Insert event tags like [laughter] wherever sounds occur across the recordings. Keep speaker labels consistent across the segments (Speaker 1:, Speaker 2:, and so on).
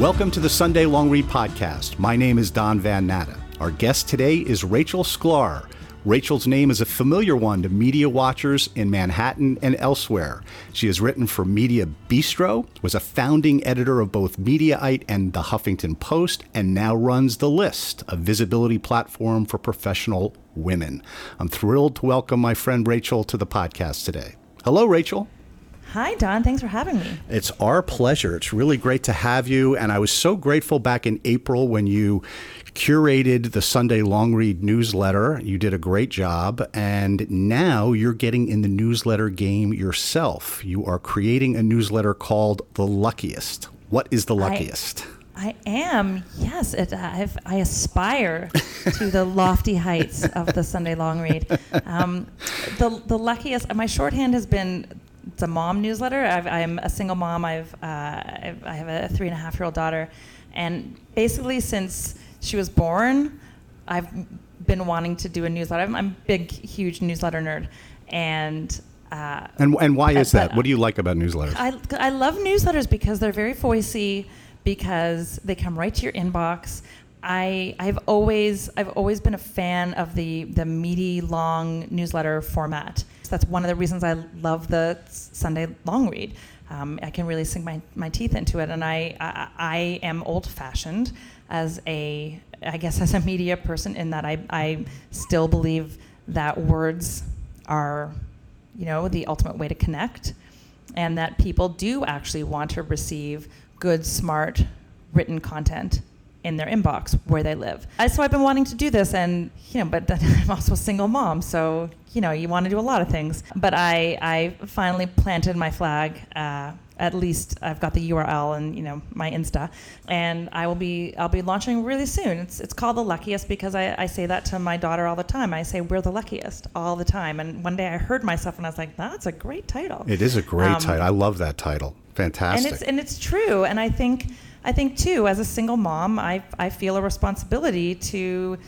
Speaker 1: Welcome to the Sunday Long Read Podcast. My name is Don Van Natta. Our guest today is Rachel Sklar. Rachel's name is a familiar one to media watchers in Manhattan and elsewhere. She has written for Media Bistro, was a founding editor of both Mediaite and The Huffington Post, and now runs The List, a visibility platform for professional women. I'm thrilled to welcome my friend Rachel to the podcast today. Hello, Rachel.
Speaker 2: Hi, Don. Thanks for having me.
Speaker 1: It's our pleasure. It's really great to have you. And I was so grateful back in April when you curated the Sunday Long Read newsletter. You did a great job. And now you're getting in the newsletter game yourself. You are creating a newsletter called The Luckiest. What is The Luckiest?
Speaker 2: I, I am, yes. It, I've, i aspire to the lofty heights of the Sunday Long Read. Um, the, the luckiest, my shorthand has been it's a mom newsletter. i am a single mom. I've, uh, I've I have a three and a half year old daughter, and basically since she was born, I've been wanting to do a newsletter. I'm, I'm a big, huge newsletter nerd, and
Speaker 1: uh, and and why is that? What do you like about newsletters?
Speaker 2: I I love newsletters because they're very voicey, because they come right to your inbox. I I've always I've always been a fan of the the meaty long newsletter format. That's one of the reasons I love the Sunday long read. Um, I can really sink my, my teeth into it, and I I, I am old fashioned as a I guess [laughs] as a media person in that I I still believe that words are you know the ultimate way to connect, and that people do actually want to receive good smart written content in their inbox where they live. I, so I've been wanting to do this, and you know, but then [laughs] I'm also a single mom, so you know, you want to do a lot of things. But I, I finally planted my flag. Uh, at least I've got the URL and you know my Insta, and I will be I'll be launching really soon. It's it's called the luckiest because I, I say that to my daughter all the time. I say we're the luckiest all the time. And one day I heard myself and I was like, that's a great title.
Speaker 1: It is a great um, title. I love that title. Fantastic.
Speaker 2: And it's and it's true. And I think I think too, as a single mom, I, I feel a responsibility to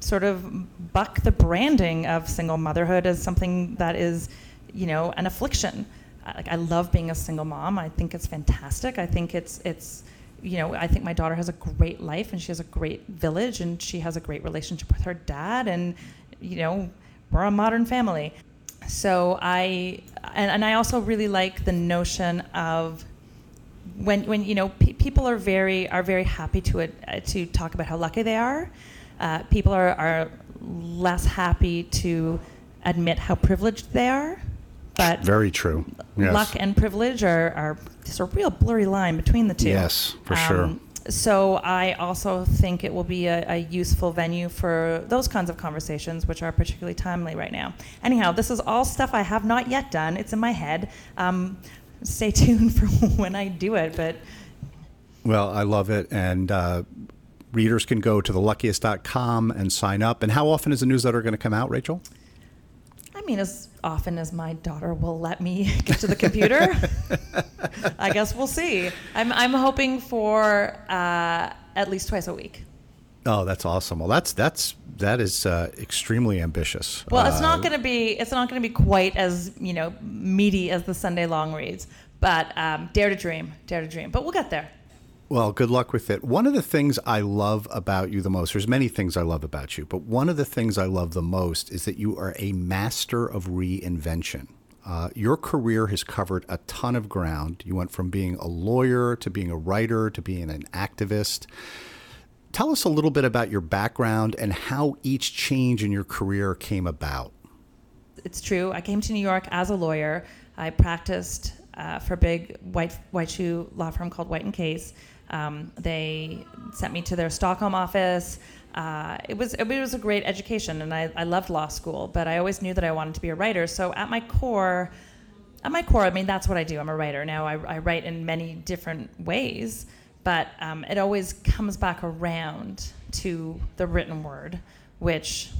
Speaker 2: sort of buck the branding of single motherhood as something that is, you know, an affliction. Like I love being a single mom. I think it's fantastic. I think it's it's you know, I think my daughter has a great life and she has a great village and she has a great relationship with her dad and you know, we're a modern family. So I and, and I also really like the notion of when when you know pe- people are very are very happy to uh, to talk about how lucky they are. Uh, people are are less happy to admit how privileged they are. But
Speaker 1: very true.
Speaker 2: Yes. Luck and privilege are, are there's a real blurry line between the two.
Speaker 1: Yes, for um, sure.
Speaker 2: So I also think it will be a, a, useful venue for those kinds of conversations, which are particularly timely right now. Anyhow, this is all stuff I have not yet done. It's in my head. Um, stay tuned [laughs] for when I do it. But
Speaker 1: well, I love it, and uh, readers can go to theluckiest.com and sign up. And how often is the newsletter going to come out, Rachel?
Speaker 2: I mean, as often as my daughter will let me [laughs] get to the computer. [laughs] I guess we'll see. I'm I'm hoping for uh, at least twice a week.
Speaker 1: Oh, that's awesome. Well, that's that's that is uh, extremely ambitious.
Speaker 2: Well, it's not uh, going to be it's not going to be quite as you know meaty as the Sunday long reads, but um, dare to dream, dare to dream. But we'll get there.
Speaker 1: Well, good luck with it. One of the things I love about you the most, there's many things I love about you, but one of the things I love the most is that you are a master of reinvention. Uh, your career has covered a ton of ground. You went from being a lawyer to being a writer to being an activist. Tell us a little bit about your background and how each change in your career came about.
Speaker 2: It's true. I came to New York as a lawyer. I practiced uh, for a big white white shoe law firm called White and Case. Um, they sent me to their Stockholm office. Uh, it was it was a great education, and I, I loved law school. But I always knew that I wanted to be a writer. So at my core, at my core, I mean that's what I do. I'm a writer now. I, I write in many different ways but um, it always comes back around to the written word, which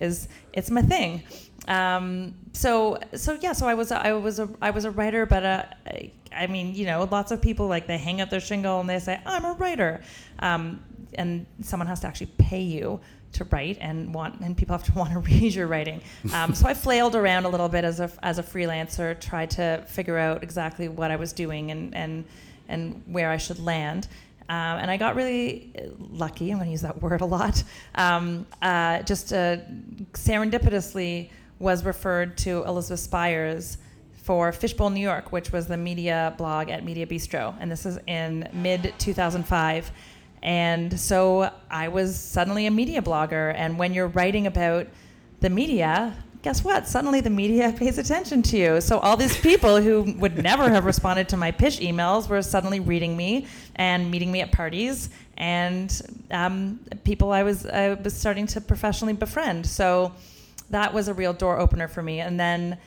Speaker 2: is it's my thing. Um, so so yeah, so I was I was a I was a writer, but uh, I, I, mean you know lots of people like they hang up their shingle and they say I'm a writer, um, and someone has to actually pay you to write and want and people have to [laughs] want to read your writing. Um, so I [laughs] flailed around a little bit as a as a freelancer, tried to figure out exactly what I was doing and and and where I should land. Um, and I got really lucky. I'm going to use that [laughs] word a lot. Um, uh, just uh, serendipitously was referred to Elizabeth Spiers for Fishbowl New York, which was the media blog at Media Bistro. And this is in mid 2005. And so I was suddenly a media blogger. And when you're writing about the media, guess what? Suddenly the media [laughs] pays attention to you. So all these people who would never have responded to my pitch emails were suddenly reading me and meeting me at parties, and um, people I was I was starting to professionally befriend. So that was a real door opener for me. And then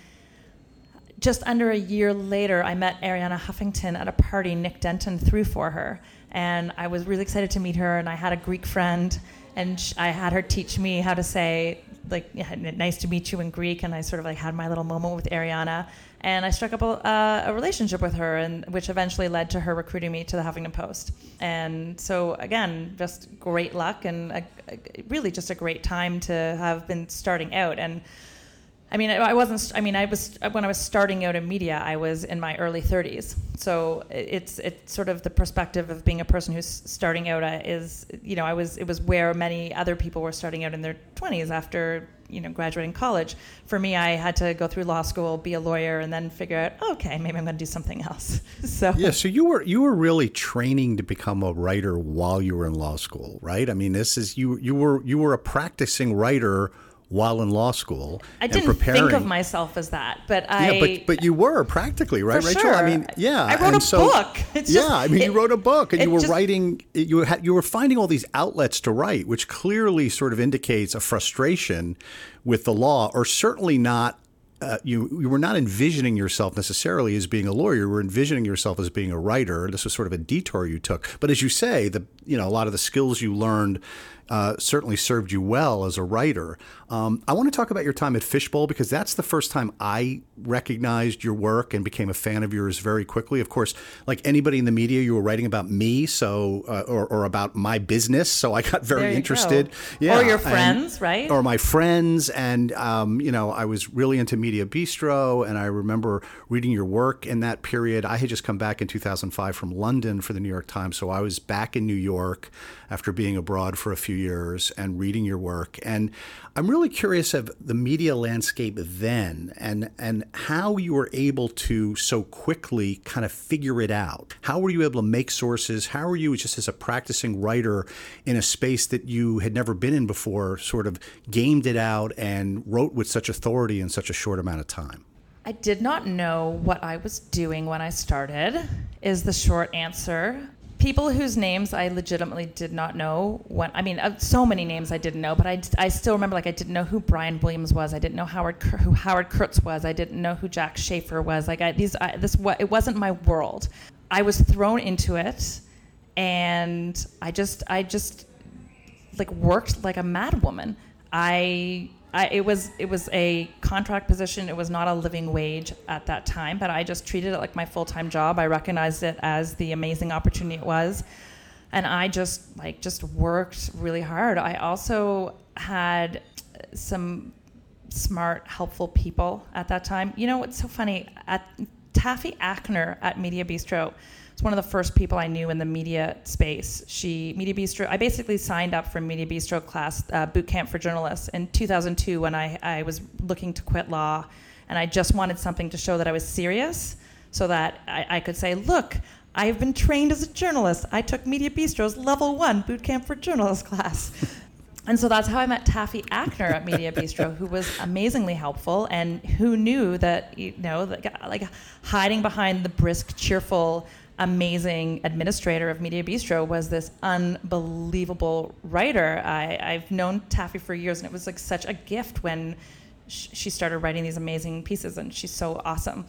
Speaker 2: just under a year later, I met Arianna Huffington at a party Nick Denton threw for her. And I was really excited to meet her. And I had a Greek friend, and sh- I had her teach me how to say, like, yeah, nice to meet you in Greek. And I sort of like had my little moment with Arianna, And I struck up a, uh, a relationship with her, and which eventually led to her recruiting me to the Huffington Post. And so, again, just great luck and a, a, really just a great time to have been starting out. And I mean, I wasn't. I mean, I was when I was starting out in media. I was in my early 30s, so it's it's sort of the perspective of being a person who's starting out uh, is you know I was it was where many other people were starting out in their 20s after you know graduating college. For me, I had to go through law school, be a lawyer, and then figure out okay, maybe I'm going to do something else. [laughs] so
Speaker 1: yeah, so you were you were really training to become a writer while you were in law school, right? I mean, this is you you were you were a practicing writer while in law school.
Speaker 2: I didn't
Speaker 1: preparing.
Speaker 2: think of myself as that, but I.
Speaker 1: Yeah, but but you were practically right, Rachel.
Speaker 2: sure.
Speaker 1: I mean, yeah.
Speaker 2: I wrote
Speaker 1: and
Speaker 2: a
Speaker 1: so-
Speaker 2: book. [laughs] It's
Speaker 1: yeah,
Speaker 2: just-
Speaker 1: I mean, you wrote a book, and you were
Speaker 2: just-
Speaker 1: writing. You had you were finding all these outlets to write, which clearly sort of indicates a frustration with the law, or certainly not. Uh, you you were not envisioning yourself necessarily as being a lawyer. You were envisioning yourself as being a writer. This was sort of a detour you took. But as you say, the you know a lot of the skills you learned uh, certainly served you well as a writer. Um, I want to talk about your time at Fishbowl because that's the first time I recognized your work and became a fan of yours very quickly. Of course, like anybody in the media, you were writing about me, so uh, or, or about my business, so I got very interested.
Speaker 2: go.
Speaker 1: Yeah,
Speaker 2: Or your
Speaker 1: and-
Speaker 2: friends, right?
Speaker 1: Or my friends, and um, you know, I was really into Media Bistro, and I remember reading your work in that period. I had just come back in 2005 from London for the New York Times, so I was back in New York after being abroad for a few years and reading your work. And I'm really curious of the media landscape then, and and how you were able to so quickly kind of figure it out. How were you able to make sources? How were you, just as a practicing writer in a space that you had never been in before, sort of gamed it out and wrote with such authority in such a short amount of time?
Speaker 2: I did not know what I was doing when I started, is the short answer. People whose names I legitimately did not know when, I mean, uh, so many names I didn't know, but I, I still remember, like, I didn't know who Brian Williams was. I didn't know Howard, who Howard Kurtz was. I didn't know who Jack Shafer was. Like, I, these, I, this, wa- it wasn't my world. I was thrown into it, and I just, I just, like worked like a mad woman. I, I it was it was a contract position. It was not a living wage at that time, but I just treated it like my full time job. I recognized it as the amazing opportunity it was, and I just like just worked really hard. I also had some smart, helpful people at that time. You know what's so funny? At Taffy Akner at Media Bistro was one of the first people I knew in the media space. She Media Bistro. I basically signed up for Media Bistro class uh, boot camp for journalists in 2002 when I I was looking to quit law, and I just wanted something to show that I was serious, so that I, I could say, look. I've been trained as a journalist. I took Media Bistro's level one boot camp for journalists [laughs] class. And so that's how I met Taffy Akner at Media Bistro, who was amazingly helpful and who knew that, you know, that, like hiding behind the brisk, cheerful, amazing administrator of Media Bistro was this unbelievable writer. I, I've known Taffy for years, and it was like such a gift when sh- she started writing these amazing pieces, and she's so awesome.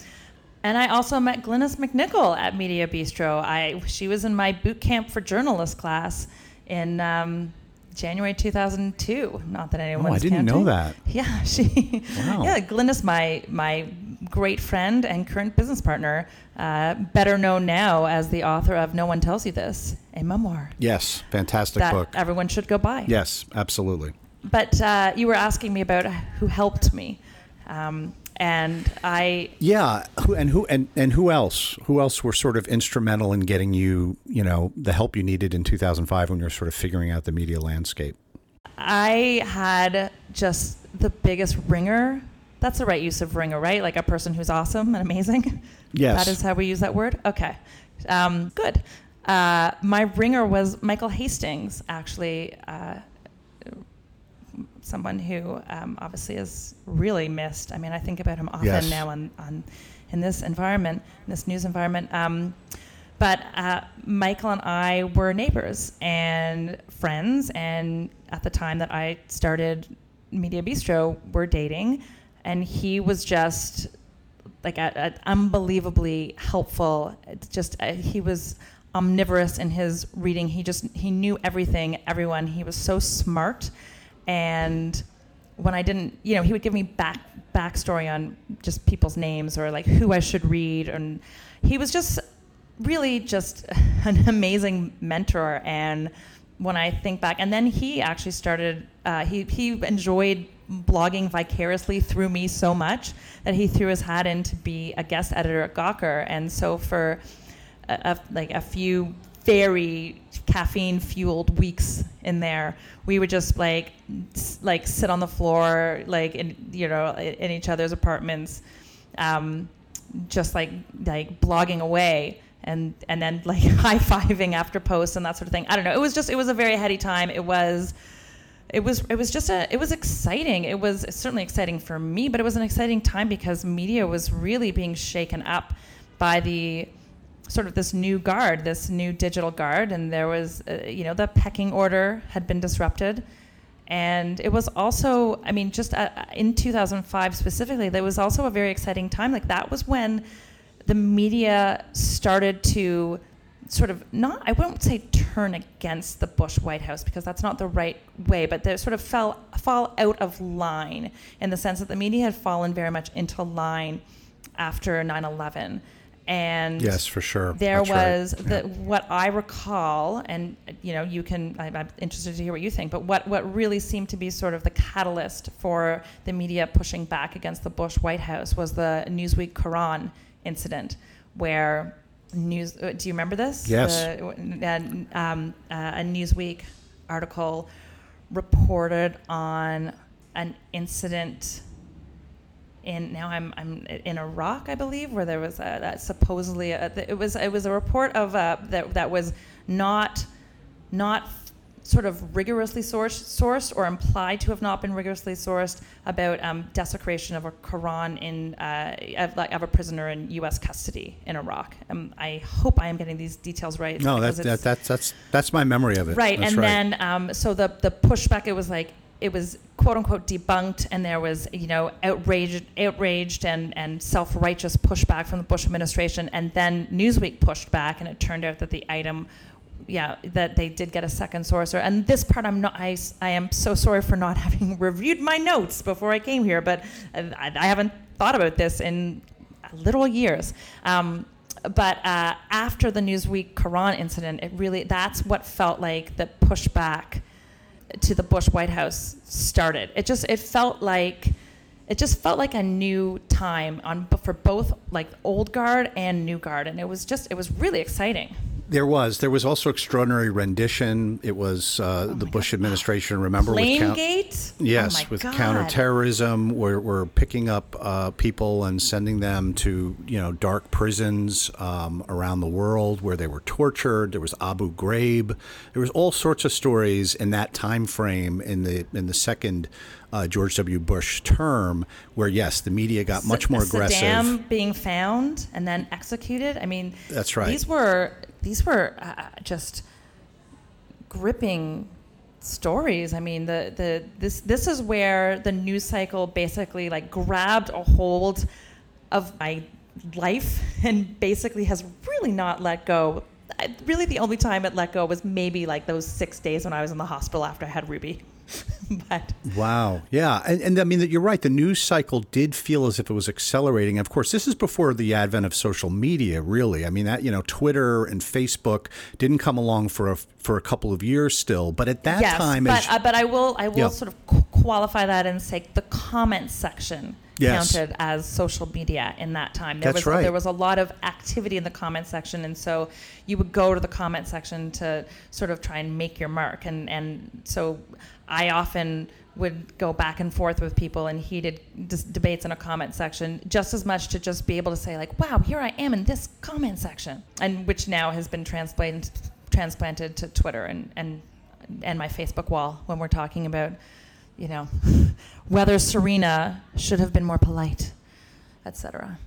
Speaker 2: And I also met Glynnis MacNicol at Media Bistro. I she was in my boot camp for journalist class in um, January 2002. Not that anyone.
Speaker 1: Oh, I didn't know that. [laughs]
Speaker 2: Yeah, she.
Speaker 1: Wow.
Speaker 2: Yeah, Glynis, my my great friend and current business partner, uh, better known now as the author of "No One Tells You This," a memoir
Speaker 1: Yes, fantastic
Speaker 2: that
Speaker 1: book.
Speaker 2: everyone should go buy.
Speaker 1: Yes, absolutely.
Speaker 2: But uh, you were asking me about who helped me. Um, and I
Speaker 1: yeah, who, and who and and who else? Who else were sort of instrumental in getting you, you know, the help you needed in 2005 when you were sort of figuring out the media landscape?
Speaker 2: I had just the biggest ringer. That's the right use of ringer, right? Like a person who's awesome and amazing. [laughs]
Speaker 1: Yes.
Speaker 2: That is how we use that word. Okay, um, good. Uh, my ringer was Michael Hastings, actually. Uh, someone who um, obviously is really missed. I mean, I think about him often
Speaker 1: Yes.
Speaker 2: now on, on in this environment, in this news environment. Um, but uh, Michael and I were neighbors and friends, and at the time that I started Media Bistro, we're dating, and he was just like a, a unbelievably helpful. It's just uh, he was omnivorous in his reading. He just he knew everything, everyone. He was so smart, and when I didn't, you know, he would give me back backstory on just people's names or like who I should read, and he was just really just [laughs] an amazing mentor. And when I think back, and then he actually started, uh, he he enjoyed blogging vicariously through me so much that he threw his hat in to be a guest editor at Gawker, and so for a, a, like a few very caffeine fueled weeks in there we would just like s- like sit on the floor like in you know in each other's apartments um, just like like blogging away and and then like [laughs] high-fiving after posts and that sort of thing. I don't know. It was just it was a very heady time. It was it was it was just a it was exciting. It was certainly exciting for me but it was an exciting time because media was really being shaken up by the sort of this new guard this new digital guard. And there was uh, you know the pecking order had been disrupted. And it was also i mean just uh, in 2005 specifically there was also a very exciting time. Like that was when the media started to sort of not I won't say turn against the Bush White House because that's not the right way, but they sort of fell fall out of line in the sense that the media had fallen very much into line after 9/11. And
Speaker 1: Yes, for sure.
Speaker 2: there
Speaker 1: That's right.
Speaker 2: was the, what I recall, and you know, you can. I, I'm interested to hear what you think. But what what really seemed to be sort of the catalyst for the media pushing back against the Bush White House was the Newsweek Quran incident, where news. uh, Do you remember this?
Speaker 1: Yes.
Speaker 2: The, uh, um, uh, a Newsweek article reported on an incident in now I'm I'm in Iraq, I believe, where there was a, that supposedly a, it was it was a report of uh, that that was not not sort of rigorously sourced, sourced or implied to have not been rigorously sourced about um, desecration of a Quran in uh, of, of a prisoner in U.S. custody in Iraq. Um, I hope I am getting these details right.
Speaker 1: No,
Speaker 2: because
Speaker 1: that, that's that's that's my memory of it.
Speaker 2: Right,
Speaker 1: That's
Speaker 2: and then um, so the the pushback it was like it was quote unquote debunked, and there was you know outraged, outraged and and self righteous pushback from the Bush administration, and then Newsweek pushed back, and it turned out that the item. Yeah, that they did get a second source, and this part I'm not. I, I am so sorry for not [laughs] having reviewed my notes before I came here, but I, I haven't thought about this in literal years. Um, but uh, after the Newsweek Quran incident, it really that's what felt like the pushback to the Bush White House started. It just it felt like it just felt like a new time on for both like old guard and new guard, and it was just it was really exciting.
Speaker 1: There was. There was also extraordinary rendition. It was uh, the Bush administration. Remember, with count- yes,
Speaker 2: oh
Speaker 1: with
Speaker 2: God.
Speaker 1: counterterrorism, we're, we're picking up uh, people and sending them to you know dark prisons um, around the world where they were tortured. There was Abu Ghraib. There was all sorts of stories in that time frame in the in the second uh, George W. Bush term, where yes, the media got much more aggressive.
Speaker 2: Saddam being found and then executed. I mean,
Speaker 1: That's right.
Speaker 2: These were these were uh, just gripping stories. I mean, the the this this is where the news cycle basically like grabbed a hold of my life [laughs] and basically has really not let go. I- Really, the only time it let go was maybe like those six days when I was in the hospital after I had Ruby. [laughs] but
Speaker 1: Wow. Yeah. And, and I mean, that you're right. The news cycle did feel as if it was accelerating. Of course, this is before the advent of social media, really. I mean, that, you know, Twitter and Facebook didn't come along for a, for a couple of years still. But at that
Speaker 2: yes,
Speaker 1: time,
Speaker 2: but
Speaker 1: as,
Speaker 2: uh, but I will I will
Speaker 1: Yeah.
Speaker 2: sort of qualify that and say the comment section
Speaker 1: Yes.
Speaker 2: counted as social media in that time. There
Speaker 1: That's
Speaker 2: was
Speaker 1: right.
Speaker 2: there was a lot of activity in the comment section, and so you would go to the comment section to sort of try and make your mark. And and so I often would go back and forth with people in heated dis- debates in a comment section, just as much to just be able to say like, "Wow, here I am in this comment section," and which now has been transplanted transplanted to Twitter and and and my Facebook wall when we're talking about, you know, [laughs] whether Serena should have been more polite, etc.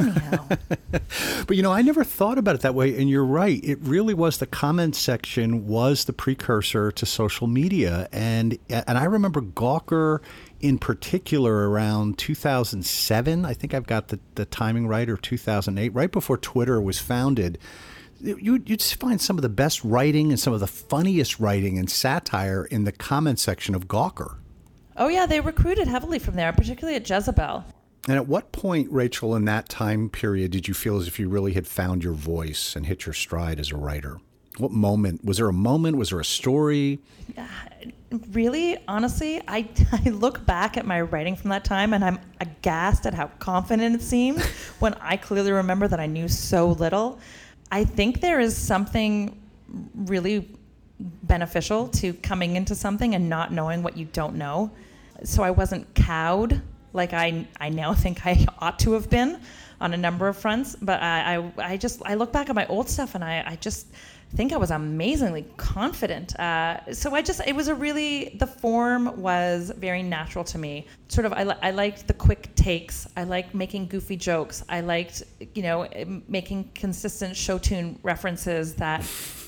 Speaker 2: Anyhow, [laughs]
Speaker 1: But you know, I never thought about it that way, and you're right. It really was the comment section was the precursor to social media, and and I remember Gawker in particular around 2007. I think I've got the, the timing right, or 2008, right before Twitter was founded. You, you'd find some of the best writing and some of the funniest writing and satire in the comment section of Gawker.
Speaker 2: oh yeah, they recruited heavily from there, particularly at Jezebel.
Speaker 1: And at what point, Rachel, in that time period, did you feel as if you really had found your voice and hit your stride as a writer? What moment? Was there a moment? Was there a story? [sighs]
Speaker 2: Really, honestly, I, [laughs] I look back at my writing from that time and I'm aghast at how confident it seemed when I clearly remember that I knew so little. I think there is something really beneficial to coming into something and not knowing what you don't know. So I wasn't cowed like I, I now [laughs] think I ought to have been on a number of fronts. But I, I, I just I look back at my old stuff and I, I just think I was amazingly confident. Uh, so I just it was a really the form was very natural to me. Sort of I, li- I liked the quick takes. I liked making goofy jokes. I liked you know making consistent show tune references that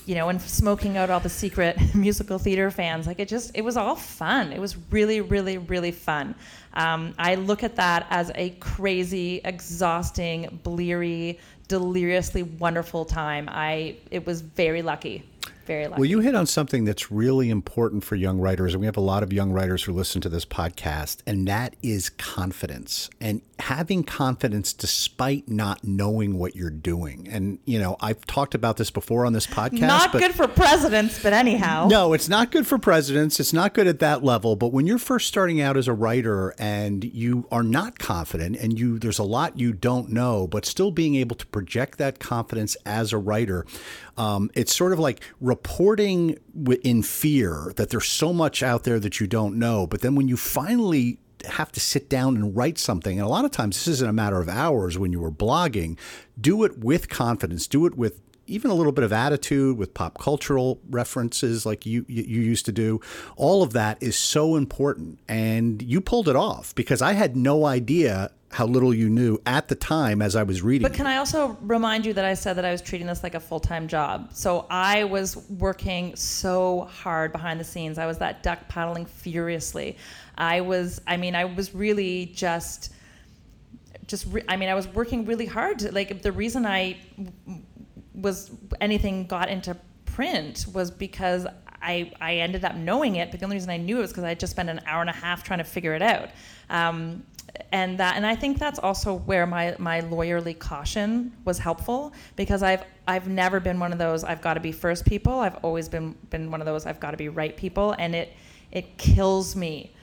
Speaker 2: you know, and smoking out all the secret [laughs] musical theater fans. Like it just, it was all fun. It was really, really, really fun. Um, I look at that as a crazy, exhausting, bleary, deliriously wonderful time. I, it was very lucky. Very lucky.
Speaker 1: Well, you hit on something that's really important for young writers, and we have a lot of young writers who listen to this podcast, and that is confidence and having confidence despite not knowing what you're doing. And you know, I've talked about this before on this podcast.
Speaker 2: Not good for presidents, but anyhow.
Speaker 1: No, it's not good for presidents. It's not good at that level. But when you're first starting out as a writer and you are not confident and you there's a lot you don't know, but still being able to project that confidence as a writer, um, it's sort of like reporting in fear that there's so much out there that you don't know. But then when you finally have to sit down and write something, and a lot of times this isn't a matter of hours when you were blogging, do it with confidence, do it with even a little bit of attitude with pop cultural references like you you used to do all of that is so important and you pulled it off because i had no idea how little you knew at the time as i was reading
Speaker 2: But can I also remind you that I said that I was treating this like a full time job? So I was working so hard behind the scenes. I was that duck paddling furiously. I was, I mean, I was really just, just, re- I mean, I was working really hard. To, like the reason I was anything got into print was because I, I ended up knowing it, but the only reason I knew it was because I just spent an hour and a half trying to figure it out. Um, and that and I think that's also where my, my lawyerly caution was helpful because I've I've never been one of those I've got to be first people. I've always been been one of those I've got to be right people and it it kills me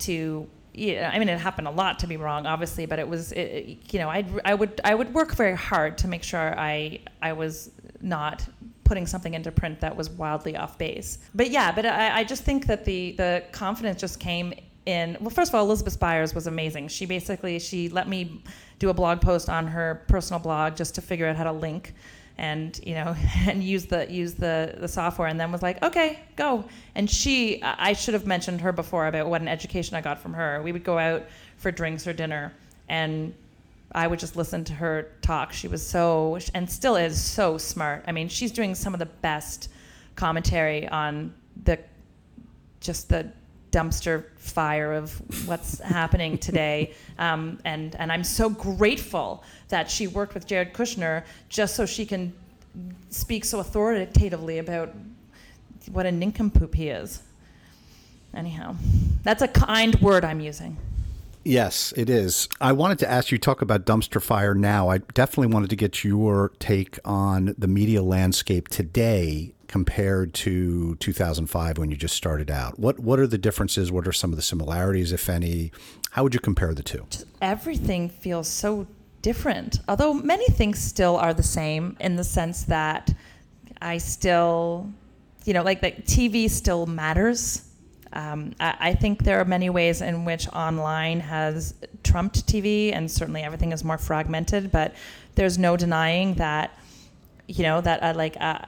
Speaker 2: to yeah, I mean, it happened a lot to be wrong, obviously, but it was, it, you know, I'd, I would, I would work very hard to make sure I, I was not putting something into print that was wildly off base. But yeah, but I, I just think that the, the confidence just came in. Well, first of all, Elizabeth Spiers was amazing. She basically, she let me do a blog post on her personal blog just to figure out how to link and you know [laughs] and use the use the the software and then was like okay go. And she i should have mentioned her before about what an education i got from her. We would go out for drinks or dinner and i would just listen to her talk. She was so and still is so smart. I mean she's doing some of the best commentary on the just the dumpster fire of what's [laughs] happening today. Um, and, and I'm so grateful that she worked with Jared Kushner just so she can speak so authoritatively about what a nincompoop he is. Anyhow, that's a kind word I'm using.
Speaker 1: Yes, it is. I wanted to ask you talk about dumpster fire now. I definitely wanted to get your take on the media landscape today compared to 2005 when you just started out? What what are the differences? What are some of the similarities, if any? How would you compare the two?
Speaker 2: Everything feels so different. Although many things still are the same in the sense that I still, you know, like like TV still matters. Um, I, I think there are many ways in which online has trumped TV, and certainly everything is more fragmented. But there's no denying that, you know, that uh, like uh,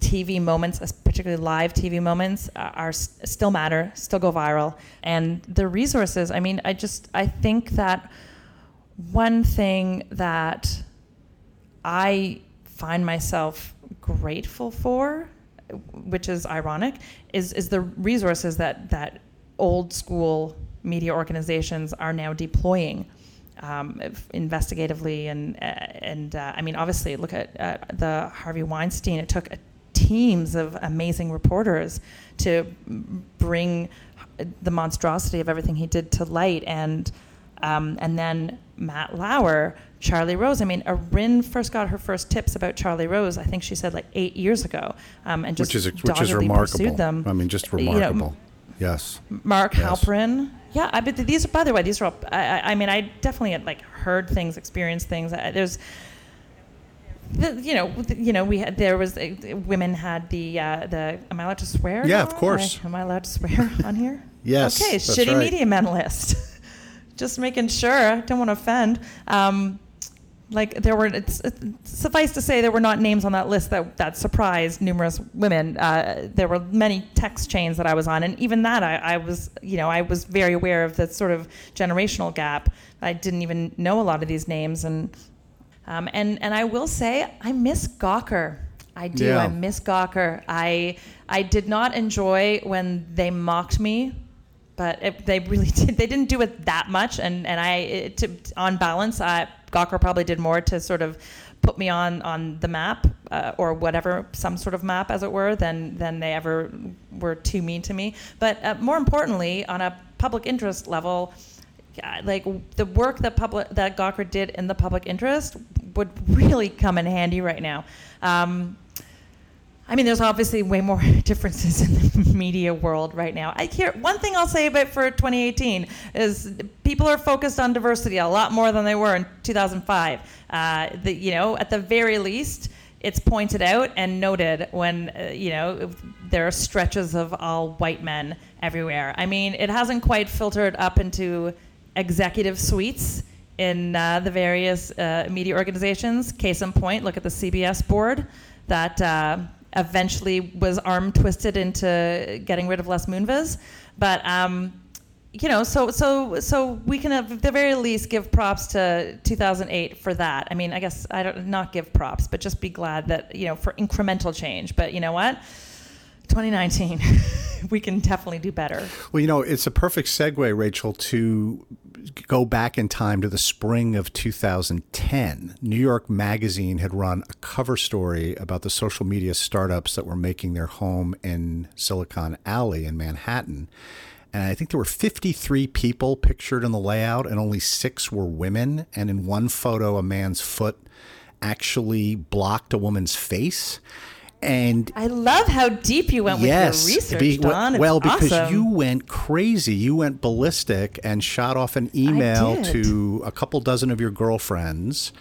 Speaker 2: TV moments, particularly live TV moments, uh, are still matter, still go viral, and the resources. I mean, I just I think that one thing that I find myself grateful for, which is ironic, is is the resources that that old school media organizations are now deploying um, investigatively and and uh, I mean obviously look at uh, the Harvey Weinstein. It took teams of amazing reporters to bring the monstrosity of everything he did to light and um, and then Matt Lauer, Charlie Rose. I mean, Irin first got her first tips about Charlie Rose. I think she said like eight years ago, um, and just
Speaker 1: which is which is remarkable.
Speaker 2: Them.
Speaker 1: I mean, just remarkable. You know, yes.
Speaker 2: Mark
Speaker 1: yes.
Speaker 2: Halperin. Yeah, I but these. By the way, these are. All, I, I mean, I definitely had like heard things, experienced things. There's. The, you know, the, you know, we had there was uh, women had the uh, the. Am I allowed to swear?
Speaker 1: Yeah, of course.
Speaker 2: I, am I allowed to swear [laughs] on here?
Speaker 1: yes.
Speaker 2: Okay, shitty
Speaker 1: right.
Speaker 2: media [laughs] men list. just making sure. Don't want to offend. Um, like there were, it's, it's, suffice to say, there were not names on that list that, that surprised numerous women. Uh, there were many text chains that I was on, and even that, I, I, was, you know, I was very aware of the sort of generational gap. I didn't even know a lot of these names, and um, and and I will say, I miss Gawker. I do. Yeah. I miss Gawker. I I did not enjoy when they mocked me but it, they really [laughs] did. They didn't do it that much, and and I, it, to, on balance, I, Gawker probably did more to sort of put me on on the map uh, or whatever, some sort of map, as it were, than than they ever were too mean to me. But uh, more importantly, on a public interest level. Like the work that public that Gawker did in the public interest would [laughs] really come in handy right now. Um, I mean, there's obviously way more [laughs] differences in the [laughs] media world right now. I hear one thing I'll say about for 2018 is people are focused on diversity a lot more than they were in 2005. Uh, the, you know, at the very least, it's pointed out and noted when uh, you know there are stretches of all white men everywhere. I mean, it hasn't quite filtered up into executive suites in uh, the various uh, media organizations. Case in point, look at the CBS board that uh, eventually was arm twisted into getting rid of Les Moonves. But um, you know, so so so we can at the very least give props to 2008 for that. I mean, I guess I don't not give props, but just be glad that you know for incremental change. But you know what? 2019, [laughs] we can definitely do better.
Speaker 1: Well, you know, it's a perfect segue, Rachel, to go back in time to the spring of 2010. New York Magazine had run a cover story about the social media startups that were making their home in Silicon Alley in Manhattan. And I think there were 53 people pictured in the layout, and only six were women. And in one photo, a man's foot actually blocked a woman's face. And
Speaker 2: I love how deep you went
Speaker 1: yes,
Speaker 2: with your research,
Speaker 1: be,
Speaker 2: Don. It's
Speaker 1: well, because
Speaker 2: awesome.
Speaker 1: you went crazy. You went ballistic and shot off an email to a couple dozen of your girlfriends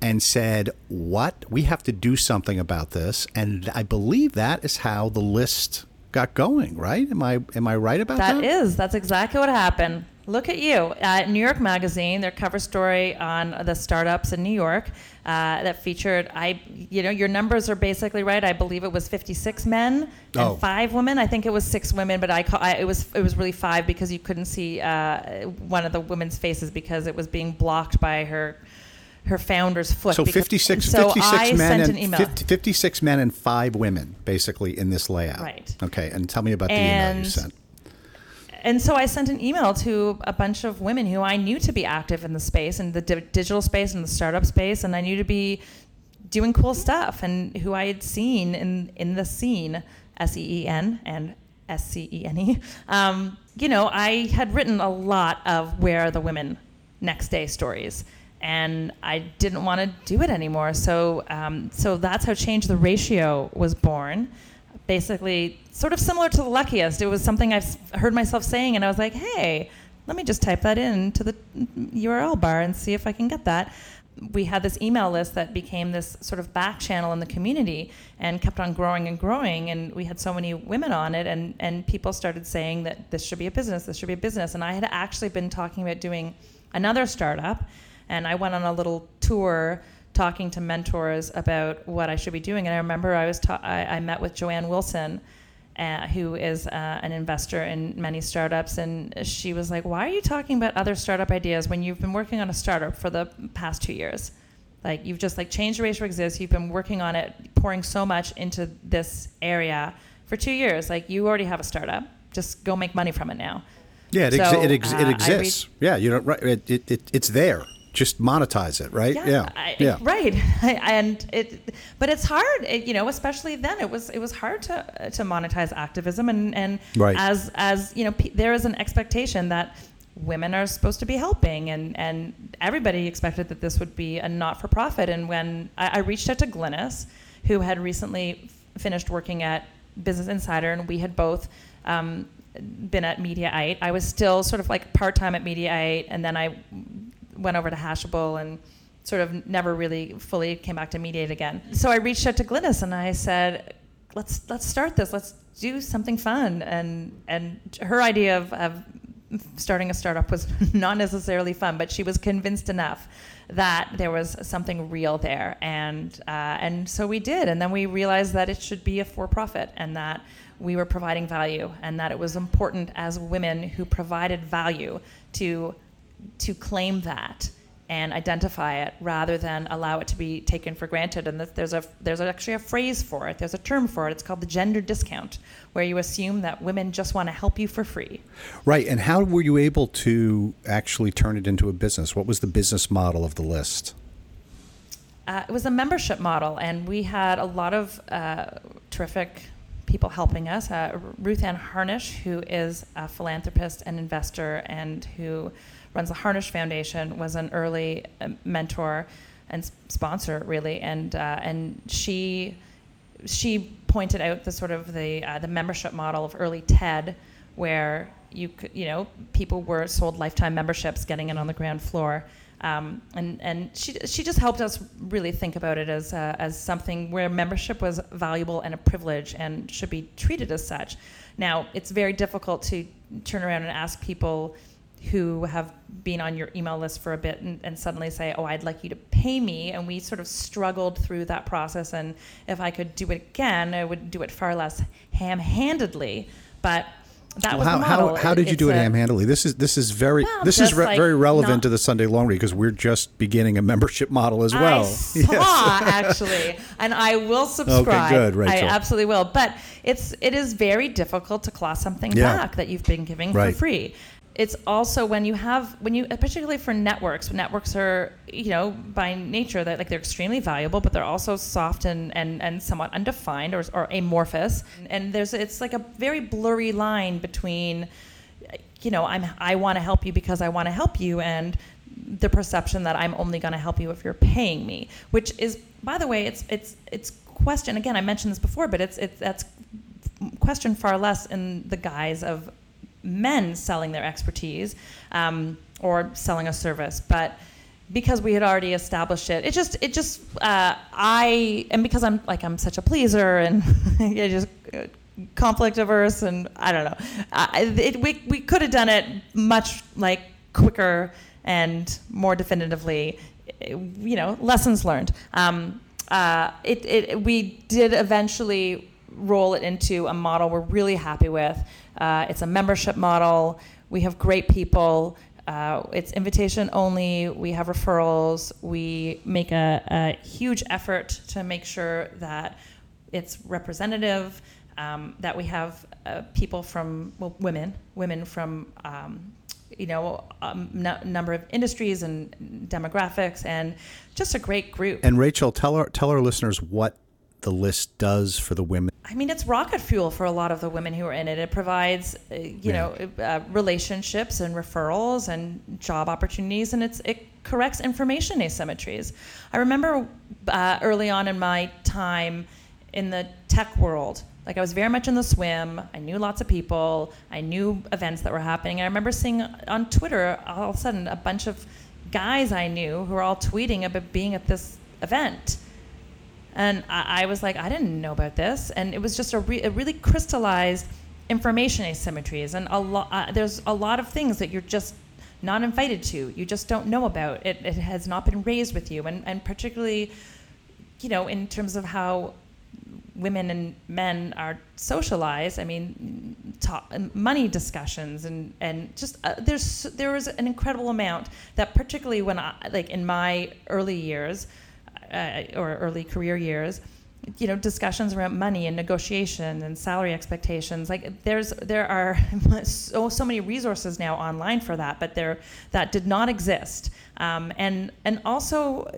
Speaker 1: and said, "What? We have to do something about this." And I believe that is how the list got going. Right? Am I am I right about that?
Speaker 2: That is. That's exactly what happened. Look at you. At New York Magazine, their cover story on the startups in New York uh, that featured, I, you know, your numbers are basically right. I believe it was 56 men and
Speaker 1: Oh.
Speaker 2: five women. I think it was six women, but I, I it was it was really five because you couldn't see uh, one of the women's faces because it was being blocked by her her founder's foot.
Speaker 1: So
Speaker 2: because-
Speaker 1: 56,
Speaker 2: so
Speaker 1: 56
Speaker 2: I
Speaker 1: men
Speaker 2: sent
Speaker 1: and
Speaker 2: an email.
Speaker 1: 50 56 men and five women basically in this layout.
Speaker 2: Right.
Speaker 1: Okay, and tell me about the email you sent.
Speaker 2: And so I sent an email to a bunch of women who I knew to be active in the space, in the di- digital space, and the startup space, and I knew to be doing cool stuff, and who I had seen in in the scene, S E E N and S C E N E. Um, you know, I had written a lot of where are the women next day stories. and I didn't want to do it anymore. So, um, so that's how Change the Ratio was born. Basically, sort of similar to the luckiest. It was something I've heard myself saying, and I was like, hey, let me just type that in to the URL bar and see if I can get that. We had this email list that became this sort of back channel in the community and kept on growing and growing. And we had so many women on it, and, and people started saying that this should be a business, this should be a business. And I had actually been talking about doing another startup, and I went on a little tour talking to mentors about what I should be doing. And I remember I was ta- I, I met with Joanne Wilson uh, who is uh, an investor in many startups, and she was like, "Why are you talking about other startup ideas when you've been working on a startup for the past two years? Like you've just like changed the ratio exists. You've been working on it, pouring so much into this area for two years. Like you already have a startup. Just go make money from it now."
Speaker 1: Yeah, it, ex- it, ex-
Speaker 2: uh, I
Speaker 1: exists. yeah, you know, right? It, it, it, it's there. Just monetize it, right? Yeah,
Speaker 2: I-
Speaker 1: yeah.
Speaker 2: right. [laughs] and it, but it's hard, it, you know, especially then. It was it was hard to to monetize activism, and and
Speaker 1: Right.
Speaker 2: as as you know, there is an expectation that women are supposed to be helping, and and everybody expected that this would be a not for profit. And when I, I reached out to Glynnis, who had recently f- finished working at Business Insider, and we had both. Um, been at Mediaite. I was still sort of like part time at Mediaite, and then I went over to Hashable and sort of never really fully came back to Mediaite again. So I reached out to Glynnis and I said, "Let's let's start this. Let's do something fun." And and her idea of, of starting a startup was [laughs] not necessarily fun, but she was convinced enough that there was something real there, and uh, and so we did. And then we realized that it should be a for-profit, and that we were providing value, and that it was important as women who provided value to to claim that and identify it rather than allow it to be taken for granted. And there's a there's actually a phrase for it. There's a term for it. It's called the gender discount, where you assume that women just want to help you for free.
Speaker 1: Right. And how were you able to actually turn it into a business? What was the business model of the list?
Speaker 2: Uh, it was a membership model, and we had a lot of uh, terrific people helping us. Uh, Ruth Ann Harnisch, who is a philanthropist and investor, and who runs the Harnisch Foundation, was an early uh, mentor and sponsor, really, and uh, and she she pointed out the sort of the uh, the membership model of early TED, where you could, you know people were sold lifetime memberships, getting in on the ground floor. Um, and and she she just helped us really think about it as uh, as something where membership was valuable and a privilege and should be treated as such. Now it's very difficult to turn around and ask people who have been on your email list for a bit and, and suddenly say, "Oh, I'd like you to pay me," and we sort of struggled through that process. And if I could do it again, I would do it far less ham-handedly. But that was
Speaker 1: how,
Speaker 2: the model.
Speaker 1: how, how did you do it ham-handedly? This is this is very
Speaker 2: Well,
Speaker 1: this is re-
Speaker 2: like
Speaker 1: very relevant
Speaker 2: not-
Speaker 1: to the Sunday Long Read because we're just beginning a membership model as well. [laughs]
Speaker 2: I saw actually, and I will subscribe.
Speaker 1: Okay,
Speaker 2: good,
Speaker 1: Rachel.
Speaker 2: I absolutely will. But it's it is very difficult to claw something
Speaker 1: Yeah.
Speaker 2: back that you've been giving
Speaker 1: Right.
Speaker 2: for free. It's also when you have when you particularly for networks. Networks are you know by nature that like they're extremely valuable, but they're also soft and and, and somewhat undefined or, or amorphous. And there's it's like a very blurry line between you know, I'm I want to help you because I want to help you and the perception that I'm only going to help you if you're paying me, which is by the way, it's it's it's question again, I mentioned this before, but it's it's that's question far less in the guise of men selling their expertise um, or selling a service, but because we had already established it, it just it just uh, I and because I'm like I'm such a pleaser and [laughs] I just uh, conflict averse and I don't know, I, it, we we could have done it much like quicker and more definitively. You know, lessons learned. Um, uh, it, it we did eventually roll it into a model we're really happy with. Uh, it's a membership model. We have great people. Uh, it's invitation only. We have referrals. We make a, a huge effort to make sure that it's representative, um, that we have uh, people from, well, women, women from, um, you know, a n- number of industries and demographics, and just a great group.
Speaker 1: And Rachel, tell our tell our listeners what the list does for the women.
Speaker 2: I mean, it's rocket fuel for a lot of the women who are in it. It provides, uh, you
Speaker 1: Yeah.
Speaker 2: know, uh, relationships and referrals and job opportunities, and it's it corrects information asymmetries. I remember uh, early on in my time in the tech world, like I was very much in the swim. I knew lots of people. I knew events that were happening. I remember seeing on Twitter all of a sudden a bunch of guys I knew who were all tweeting about being at this event. And I, I was like, I didn't know about this. And it was just a, re- a really crystallized information asymmetries. And a lot, uh, there's a lot of things that you're just not invited to. You just don't know about. It, it has not been raised with you. And, and particularly, you know, in terms of how women and men are socialized. I mean, talk, money discussions and and just uh, there's there was an incredible amount that particularly when I like in my early years uh, or early career years. You know, discussions around money and negotiation and salary expectations. Like, there's there are [laughs] so so many resources now online for that, but there that did not exist. Um, and and also,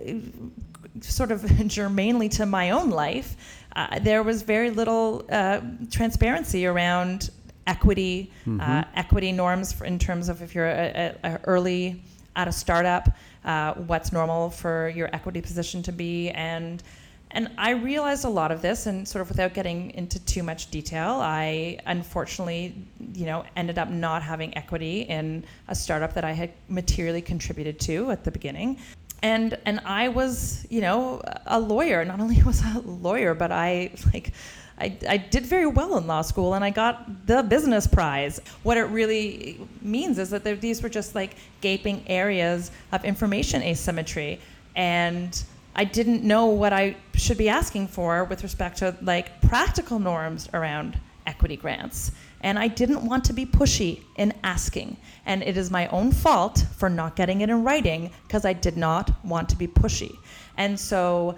Speaker 2: sort of [laughs] germanely to my own life, uh, there was very little uh, transparency around equity, uh, mm-hmm. uh, equity norms for, in terms of if you're a, a, a early at a startup, uh, what's normal for your equity position to be, and and I realized a lot of this, and sort of without getting into too much detail, I unfortunately, you know, ended up not having equity in a startup that I had materially contributed to at the beginning and and I was you know a lawyer. Not only [laughs] was I a lawyer, but I like. I, I did very well in law school and I got the business prize. What it really means is that these were just like gaping areas of information asymmetry. And I didn't know what I should be asking for with respect to like practical norms around equity grants. And I didn't want to be pushy in asking. And it is my own fault for not getting it in writing because I did not want to be pushy. And so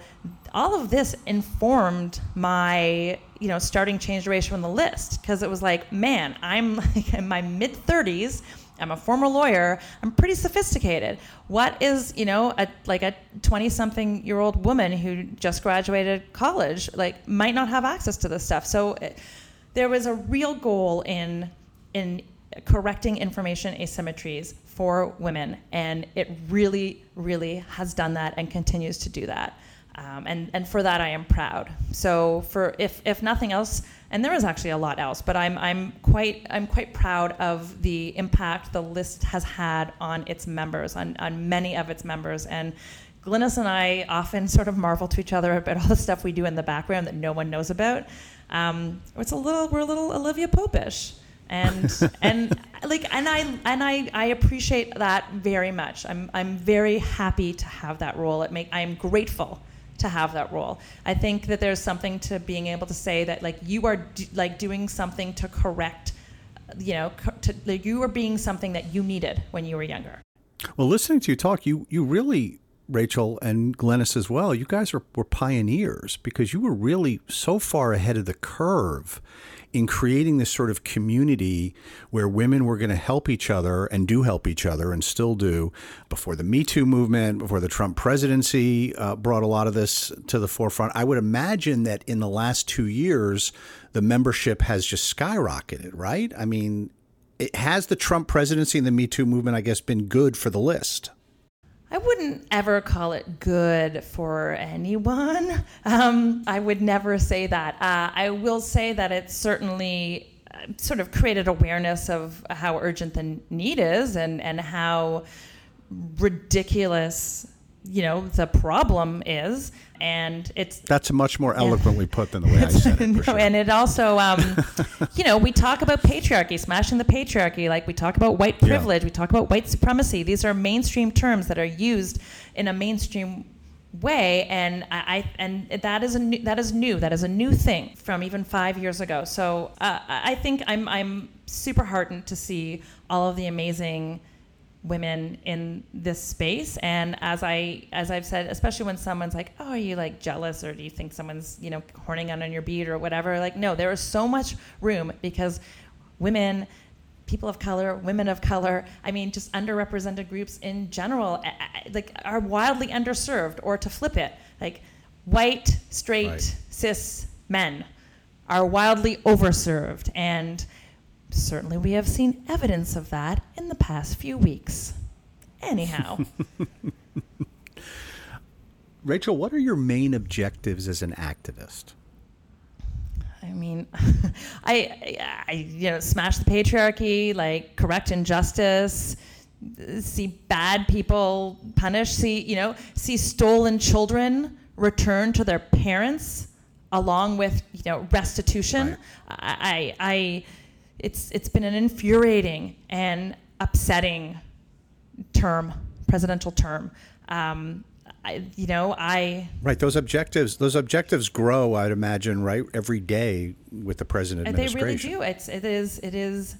Speaker 2: all of this informed my, you know, starting change duration on the list because it was like, man, I'm like in my mid 30s. I'm a former lawyer. I'm pretty sophisticated. What is, you know, a like a 20-something year old woman who just graduated college like might not have access to this stuff. So it, there was a real goal in in correcting information asymmetries for women, and it really, really has done that and continues to do that. Um, and and for that I am proud. So for if if nothing else, and there is actually a lot else, but I'm I'm quite I'm quite proud of the impact the list has had on its members, on on many of its members, and. Glynnis and I often [laughs] sort of marvel to each other about all the stuff we do in the background that no one knows about. Um, it's a little we're a little Olivia Popish, and [laughs] and like and I and I, I appreciate that very much. I'm I'm very happy to have that role. It make I am grateful to have that role. I think that there's something to being able to say that like you are do, like doing something to correct, you know, to, like you are being something that you needed when you were younger.
Speaker 1: Well, listening to you talk, you you really Rachel and Glynnis as well, you guys were pioneers because you were really so far ahead of the curve in creating this sort of community where women were going to help each other and do help each other and still do before the Me Too movement, before the Trump presidency uh, brought a lot of this to the forefront. I would imagine that in the last two years, the membership has just skyrocketed, right? I mean, it, has the Trump presidency and the Me Too movement, I guess, been good for the list?
Speaker 2: I wouldn't ever call it good for anyone. [laughs] Um, I would never say that. Uh, I will say that it certainly uh, sort of created awareness of how urgent the need is and, and how ridiculous you know the problem is and it's
Speaker 1: that's much more eloquently yeah. put than the way I said it. [laughs] no, sure.
Speaker 2: and it also, um, [laughs] you know, we talk about patriarchy, smashing the patriarchy, like we talk about white privilege, yeah. we talk about white supremacy. These are mainstream terms that are used in a mainstream way, and I, I and that is a new, that is new. That is a new thing from even five years ago. So uh, I think I'm I'm super heartened to see all of the amazing women in this space. And as i as i've said especially when someone's like oh are you like jealous or do you think someone's you know horning on your beat or whatever? Like no there is so much room because women people of color women of color i mean just underrepresented groups in general like are wildly underserved or to flip it like white straight right. cis men are wildly overserved. And Certainly, we have seen evidence of that in the past few weeks. Anyhow. [laughs]
Speaker 1: Rachel, what are your main objectives as an activist?
Speaker 2: I mean, [laughs] I, I, you know, smash the patriarchy, like correct injustice, see bad people punished, see, you know, see stolen children return to their parents along with, you know, restitution. Right. I, I, it's, it's been an infuriating and upsetting term, presidential term. Um, I, you know, I
Speaker 1: right those objectives. Those objectives grow, I'd imagine, right every day with the president.
Speaker 2: They really do. It's it is it is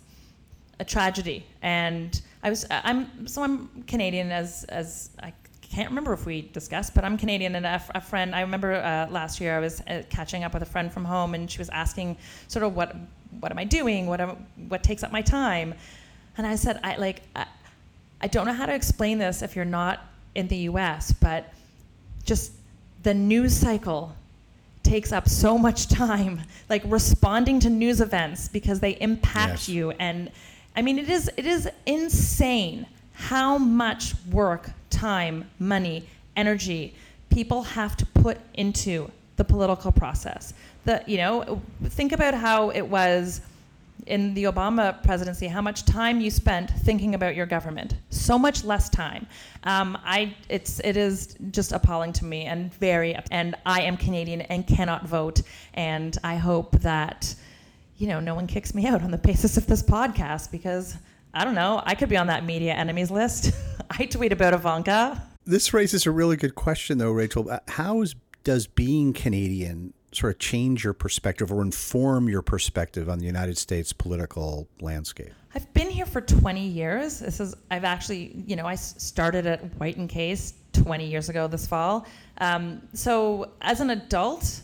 Speaker 2: a tragedy, and I was I'm so I'm Canadian as as I can't remember if we discussed, but I'm Canadian, and a, a friend. I remember uh, last year I was uh, catching up with a friend from home, and she was asking sort of what what am I doing? What am, what takes up my time? And I said, I like I, I don't know how to explain this if you're not in the U.S., but just the news cycle takes up so much time, [laughs] like responding to news events because they impact yes. you. And I mean, it is it is insane how much work, time, money, energy people have to put into the political process. You know, think about how it was in the Obama presidency how much time you spent thinking about your government. So much less time. Um, I it's it is just appalling to me and very and I am Canadian and cannot vote and I hope that you know no one kicks me out on the basis of this podcast because I don't know I could be on that media enemies list. [laughs] I tweet about Ivanka.
Speaker 1: This raises a really good question though, Rachel. Uh, how does being Canadian sort of change your perspective or inform your perspective on the United States political landscape?
Speaker 2: I've been here for 20 years. This is I've actually, you know, I started at White and Case 20 years ago this fall. Um, so as an adult,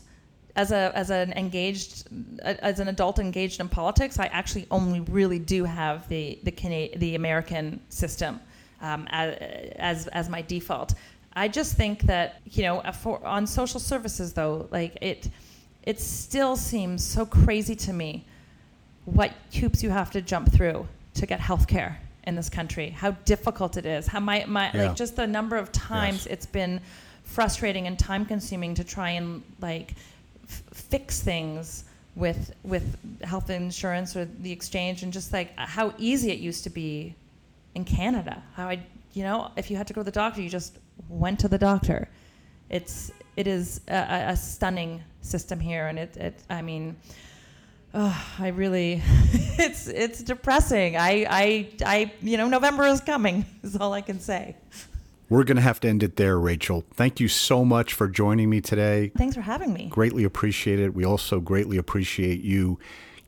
Speaker 2: as a as an engaged as an adult engaged in politics, I actually only really do have the the the American system um, as, as as my default. I just think that you know, uh, for, on social services though, like it, it still seems so crazy to me what hoops you have to jump through to get health care in this country. How difficult it is. How my, my yeah. like just the number of times yes. it's been frustrating and time consuming to try and like f- fix things with with health insurance or the exchange and just like how easy it used to be in Canada. How I you know, if you had to go to the doctor, you just went to the doctor. It's it is a, a stunning system here, and it, it I mean, oh, I really, [laughs] it's it's depressing. I I I you know November is coming. [laughs] Is all I can say.
Speaker 1: We're going to have to end it there, Rachel. Thank you so much for joining me today.
Speaker 2: Thanks for having me.
Speaker 1: Greatly appreciate it. We also greatly appreciate you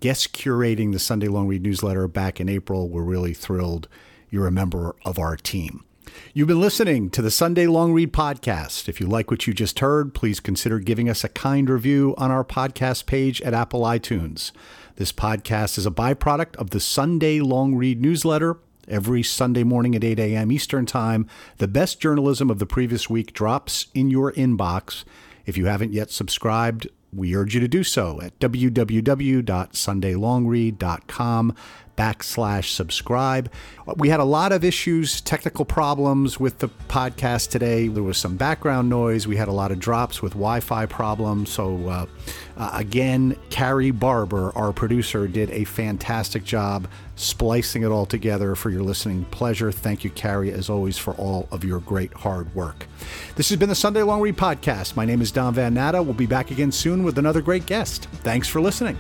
Speaker 1: guest curating the Sunday Long Read newsletter back in April. We're really thrilled you're a member of our team. You've been listening to the Sunday Long Read podcast. If you like what you just heard, please consider giving us a kind review on our podcast page at Apple iTunes. This podcast is a byproduct of the Sunday Long Read newsletter. Every Sunday morning at 8 a.m. Eastern Time, the best journalism of the previous week drops in your inbox. If you haven't yet subscribed, we urge you to do so at www.sundaylongread.com backslash subscribe. We had a lot of issues, technical problems with the podcast today. There was some background noise. We had a lot of drops with Wi Fi problems. So, uh, uh, again, Carrie Barber, our producer, did a fantastic job splicing it all together for your listening pleasure. Thank you, Carrie, as always, for all of your great hard work. This has been the Sunday Long Read Podcast. My name is Don Van Natta. We'll be back again soon with another great guest. Thanks for listening.